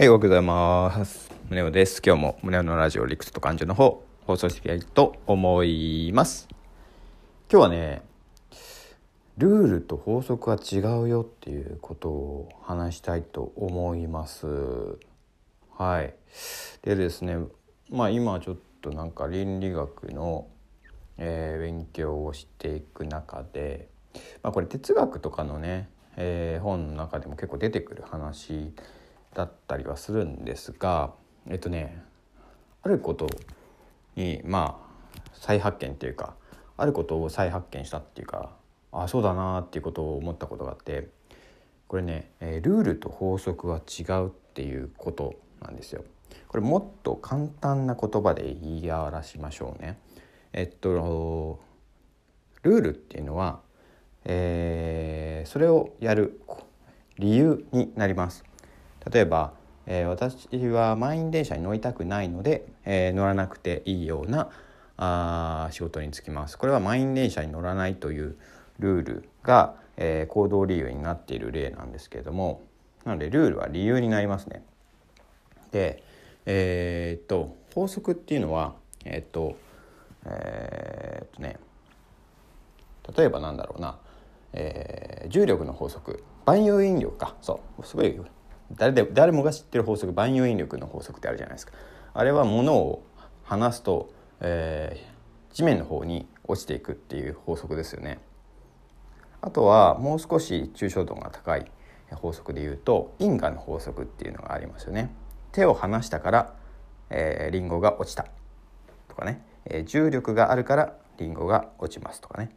はい、おはようございます。宗男です。今日も宗男のラジオ理屈と感情の方、放送していきたいと思います。今日はね、ルールと法則は違うよっていうことを話したいと思います。はい。でですね、まあ今ちょっとなんか倫理学の、えー勉強をしていく中で、まあこれ哲学とかのね、えー本の中でも結構出てくる話だったりはするんですがえっとねあることにまあ再発見っていうかあることを再発見したっていうかあそうだなっていうことを思ったことがあってこれね、えールールと法則は違うっていうことなんですよ。これもっと簡単な言葉で言い表しましょうね。えっとルールっていうのは、えーそれをやる理由になります。例えば、えー私は満員電車に乗りたくないので、えー乗らなくていいようなあ仕事に就きます。これは満員電車に乗らないというルールが、えー行動理由になっている例なんですけれどもなのでルールは理由になりますね。でえーっと法則っていうのはえーっとえーっとね例えばなんだろうな、えー重力の法則。万有引力か。そう。すごい誰で誰もが知ってる法則万有引力の法則ってあるじゃないですか。あれは物を離すと、えー地面の方に落ちていくっていう法則ですよね。あとはもう少し抽象度が高い法則で言うと因果の法則っていうのがありますよね。手を離したから、えーリンゴが落ちた。とかね、えー重力があるからリンゴが落ちます。とかね。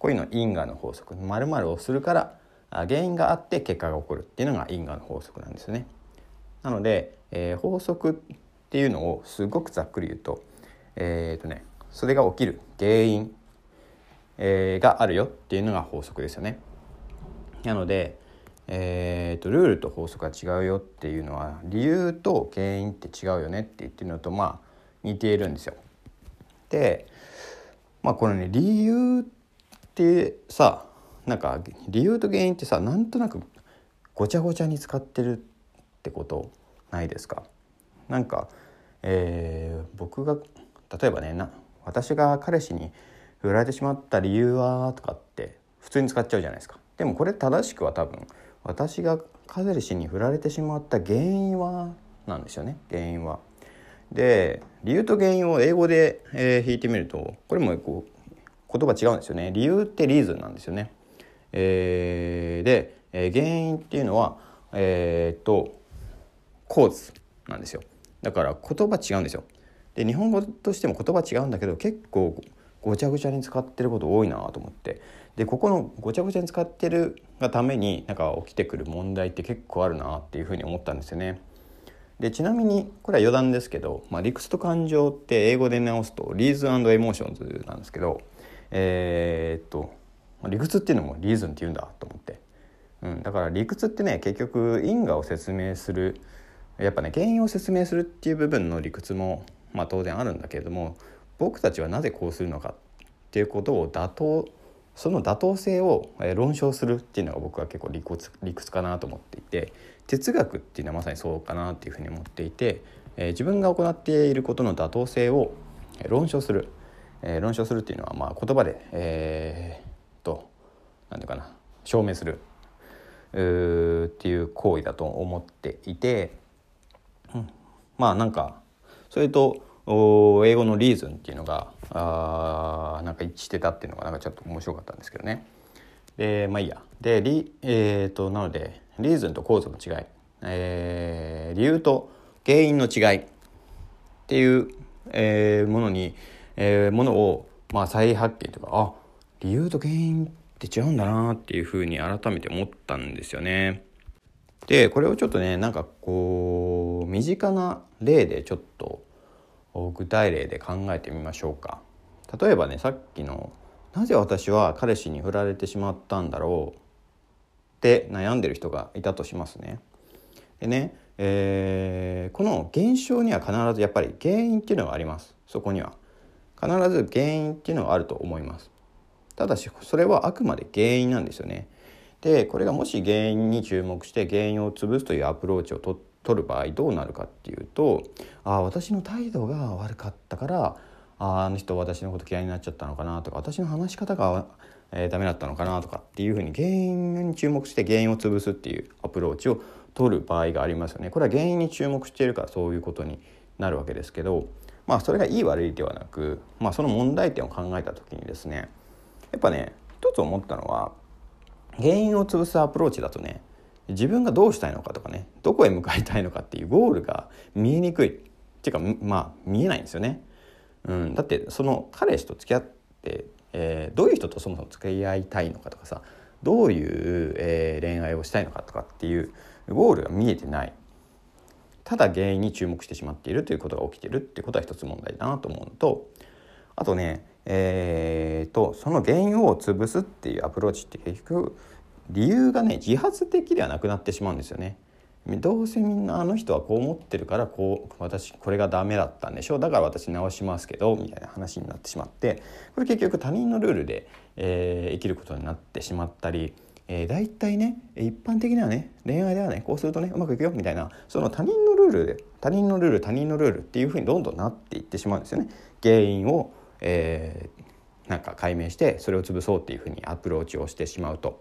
こういうの因果の法則。〇〇をするから原因があって結果が起こるっていうのが因果の法則なんですね。なので、えー法則っていうのをすごくざっくり言うと,、えーとね、それが起きる原因、えーがあるよっていうのが法則ですよね。なので、えーとルールと法則が違うよっていうのは理由と原因って違うよねって言ってるのとまあ似ているんですよ。でまあこれね理由ってさなんか理由と原因ってさなんとなくごちゃごちゃに使ってるってことないですか？なんか、えー僕が例えばねな私が彼氏に振られてしまった理由はとかって普通に使っちゃうじゃないですかでもこれ正しくは多分私が彼氏に振られてしまった原因はなんですよね原因は。で理由と原因を英語で、えー引いてみるとこれもこう言葉違うんですよね理由ってリーズンなんですよね。えーで、えー原因っていうのはえーっとコーズなんですよだから言葉違うんですよ。で日本語としても言葉違うんだけど結構ごちゃごちゃに使ってること多いなと思ってでここのごちゃごちゃに使ってるがためになんか起きてくる問題って結構あるなっていうふうに思ったんですよね。でちなみにこれは余談ですけど、まあ、理屈と感情って英語で直すと reason emotions なんですけどえーっと理屈っていうのも reason って言うんだと思って、うん、だから理屈ってね結局因果を説明するやっぱね原因を説明するっていう部分の理屈も、まあ、当然あるんだけれども僕たちはなぜこうするのかっていうことを妥当その妥当性を論証するっていうのが僕は結構理屈理屈かなと思っていて哲学っていうのはまさにそうかなっていうふうに思っていて、えー自分が行っていることの妥当性を論証する、えー論証するっていうのはまあ言葉でえー何ていうかな証明するっていう行為だと思っていて、うん、まあなんかそれと英語のリーズンっていうのがあなんか一致してたっていうのがなんかちょっと面白かったんですけどね。でまあいいや。でリえー、となのでリーズンと構造の違い、えー理由と原因の違いっていう、えーものに、えーものを、まあ、再発見というかあ理由と原因って違うんだなっていうふうに改めて思ったんですよね。でこれをちょっとねなんかこう身近な例でちょっと具体例で考えてみましょうか。例えばねさっきの「なぜ私は彼氏に振られてしまったんだろう?」って悩んでる人がいたとしますね。でね、えーこの現象には必ずやっぱり原因っていうのがありますそこには。必ず原因っていうのがあると思います。ただしそれはあくまで原因なんですよね。でこれがもし原因に注目して原因を潰すというアプローチを取っ取る場合どうなるかっていうとああ私の態度が悪かったからああの人私のこと嫌いになっちゃったのかなとか私の話し方が、えー、ダメだったのかなとかっていうふうに原因に注目して原因を潰すっていうアプローチを取る場合がありますよね。これは原因に注目しているからそういうことになるわけですけどまあそれがいい悪いではなく、まあ、その問題点を考えた時にですねやっぱね一つ思ったのは原因を潰すアプローチだとね自分がどうしたいのかとかねどこへ向かいたいのかっていうゴールが見えにくい。っていうかまあ見えないんですよね。うん、だってその彼氏と付き合って、えー、どういう人とそもそも付き合いたいのかとかさどういう、えー、恋愛をしたいのかとかっていうゴールが見えてない。ただ原因に注目してしまっているということが起きてるってことは一つ問題だなと思うのとあとねえーと、その原因を潰すっていうアプローチって結局理由がね自発的ではなくなってしまうんですよね。どうせみんなあの人はこう思ってるからこう私これがダメだったんでしょうだから私直しますけどみたいな話になってしまってこれ結局他人のルールで、えー、生きることになってしまったり、えー、大体ね一般的にはね恋愛ではねこうするとねうまくいくよみたいなその他人のルールで他人のルール他人のルールっていうふうにどんどんなっていってしまうんですよね。原因をえー、なんか解明してそれを潰そうっていうふうにアプローチをしてしまうと。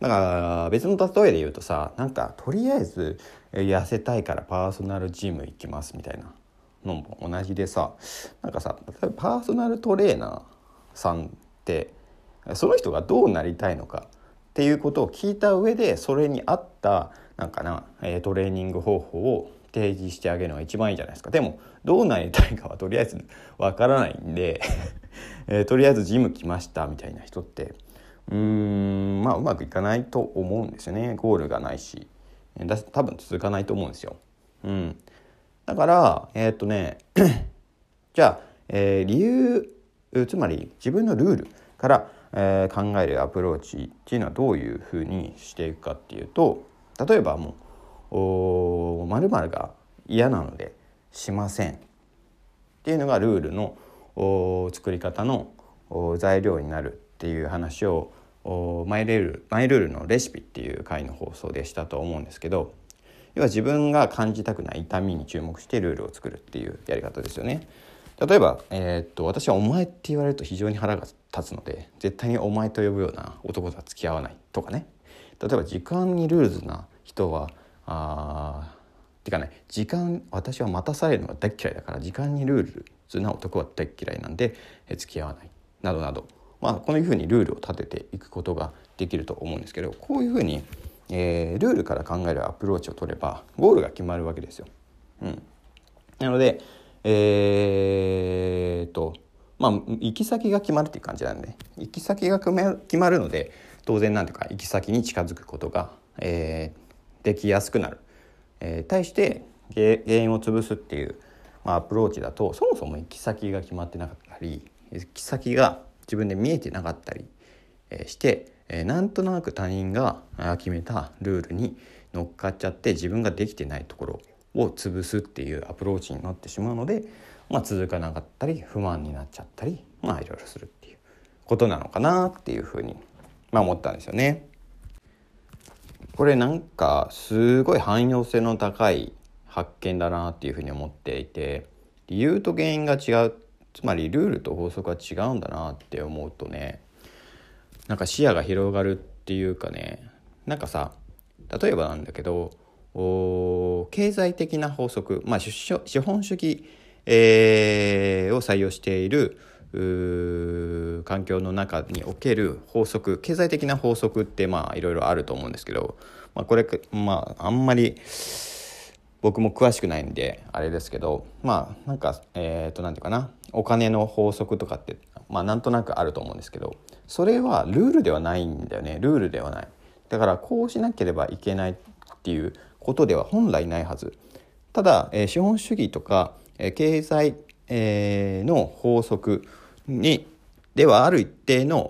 だから別の例えで言うとさなんかとりあえず痩せたいからパーソナルジム行きますみたいなのも同じでさなんかさ例えばパーソナルトレーナーさんってその人がどうなりたいのかっていうことを聞いた上でそれに合ったなんかなトレーニング方法を提示してあげるのが一番いいじゃないですか。でもどうなりたいかはとりあえずわからないんで えー、とりあえずジム来ましたみたいな人ってうーんまあうまくいかないと思うんですよね。ゴールがないし。だ多分続かないと思うんですよ。うん、だからえー、っとね じゃあ、えー、理由つまり自分のルールから、えー、考えるアプローチっていうのはどういうふうにしていくかっていうと例えばもう〇〇が嫌なのでしませんっていうのがルールの作り方の材料になるっていう話をマイルールマイルールのレシピっていう回の放送でしたと思うんですけど要は自分が感じたくない痛みに注目してルールを作るっていうやり方ですよね。例えば、えー、っと私は「お前」って言われると非常に腹が立つので絶対に「お前」と呼ぶような男とは付き合わないとかね例えば時間にルーズな人はあてかね時間私は待たされるのが大嫌いだから時間にルールな男は大嫌いなんで付き合わない。などなど、まあ、こういうふうにルールを立てていくことができると思うんですけどこういうふうに、えー、ルールから考えるアプローチを取ればゴールが決まるわけですよ。うん、なのでえー、っとまあ行き先が決まるっていう感じなんで行き先が決まるので当然なんていうか行き先に近づくことが、えー、できやすくなる、えー、対して原因を潰すっていう、まあ、アプローチだとそもそも行き先が決まってなかったり行き先が自分で見えてなかったりして、えー、なんとなく他人が決めたルールに乗っかっちゃって自分ができてないところを潰すっていうアプローチになってしまうので、まあ、続かなかったり不満になっちゃったりまあいろいろするっていうことなのかなっていうふうに、まあ、思ったんですよね。これなんかすごい汎用性の高い発見だなっていうふうに思っていて理由と原因が違う。つまりルールと法則が違うんだなって思うとねなんか視野が広がるっていうかねなんかさ例えばなんだけどお経済的な法則、まあ、資本主義、えー、を採用している環境の中における法則経済的な法則ってまあいろいろあると思うんですけど、まあ、これまああんまり僕も詳しくないんであれですけどまあなんかえっ、ー、と何て言うかなお金の法則とかってまあなんとなくあると思うんですけどそれはルールではないんだよね。ルールではない。だからこうしなければいけないっていうことでは本来ないはず。ただ、えー、資本主義とか、えー、経済えー、の法則にではある一定の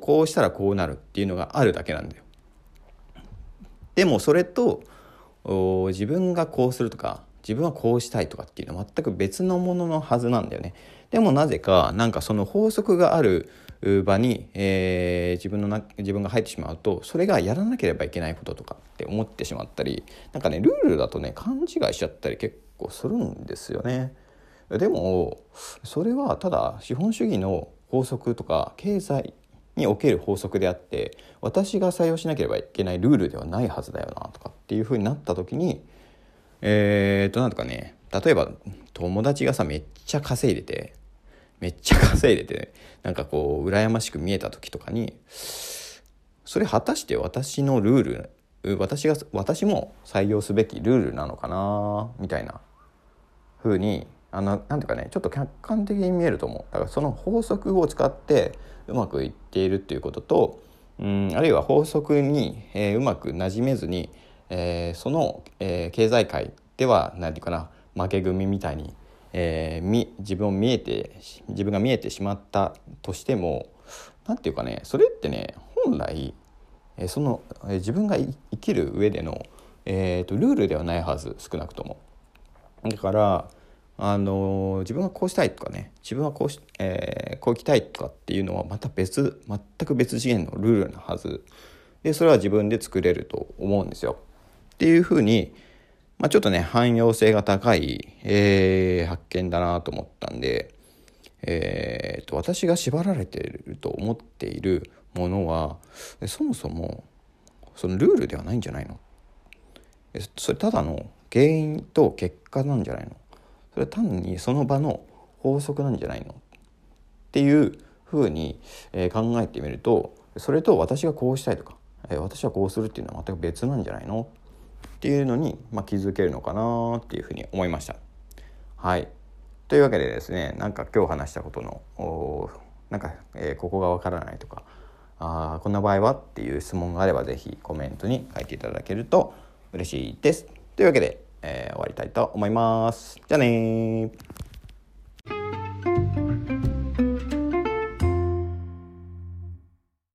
こうしたらこうなるっていうのがあるだけなんだよ。でもそれと自分がこうするとか自分はこうしたいとかっていうのは全く別のもののはずなんだよね。でもなぜかなんかその法則がある場に、えー、自分のな自分が入ってしまうとそれがやらなければいけないこととかって思ってしまったりなんかねルールだとね勘違いしちゃったり結構するんですよね。でもそれはただ資本主義の法則とか経済における法則であって私が採用しなければいけないルールではないはずだよなとかっていうふうになった時にえー、っとなんとかね例えば友達がさめっちゃ稼いでてめっちゃ稼いでてなんかこう羨ましく見えた時とかにそれ果たして私のルール私が私も採用すべきルールなのかなみたいな風にあのなんていうかねちょっと客観的に見えると思うだからその法則を使ってうまくいっているっていうこととうんあるいは法則に、えー、うまくなじめずに、えー、その、えー、経済界では何て言うかな負け組みたいに、えー、み自分を見えて自分が見えてしまったとしても何て言うかねそれってね本来、えー、その、えー、自分が生きる上での、えーと、ルールではないはず少なくとも。だからあの自分はこうしたいとかね自分はこうし、えー、こうきたいとかっていうのはまた別全く別次元のルールなはず。でそれは自分で作れると思うんですよ。っていうふうに、まあ、ちょっとね汎用性が高い、えー、発見だなと思ったんで、えーと、私が縛られていると思っているものはそもそもそのルールではないんじゃないの？それただの原因と結果なんじゃないの？それは単にその場の法則なんじゃないの？っていうふうに、え考えてみるとそれと私がこうしたいとか、え私はこうするっていうのは全く別なんじゃないの？っていうのに、まあ、気づけるのかなっていうふうに思いました。はいというわけでですねなんか今日話したことのなんか、えー、ここがわからないとかあこんな場合はっていう質問があれば是非コメントに書いていただけると嬉しいです。というわけでえー、終わりたいと思います。じゃあね